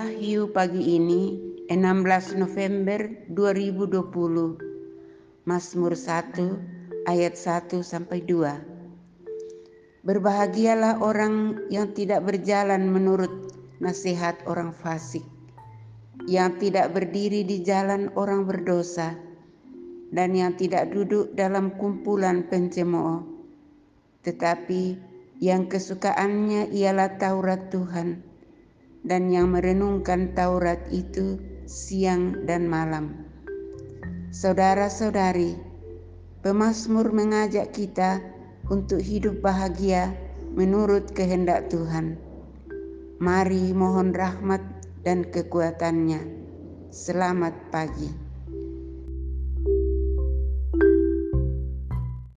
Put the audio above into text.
review pagi ini 16 November 2020 Mazmur 1 ayat 1 sampai 2 Berbahagialah orang yang tidak berjalan menurut nasihat orang fasik yang tidak berdiri di jalan orang berdosa dan yang tidak duduk dalam kumpulan pencemooh. Tetapi yang kesukaannya ialah Taurat Tuhan dan yang merenungkan Taurat itu siang dan malam. Saudara-saudari, pemazmur mengajak kita untuk hidup bahagia menurut kehendak Tuhan. Mari mohon rahmat dan kekuatannya. Selamat pagi.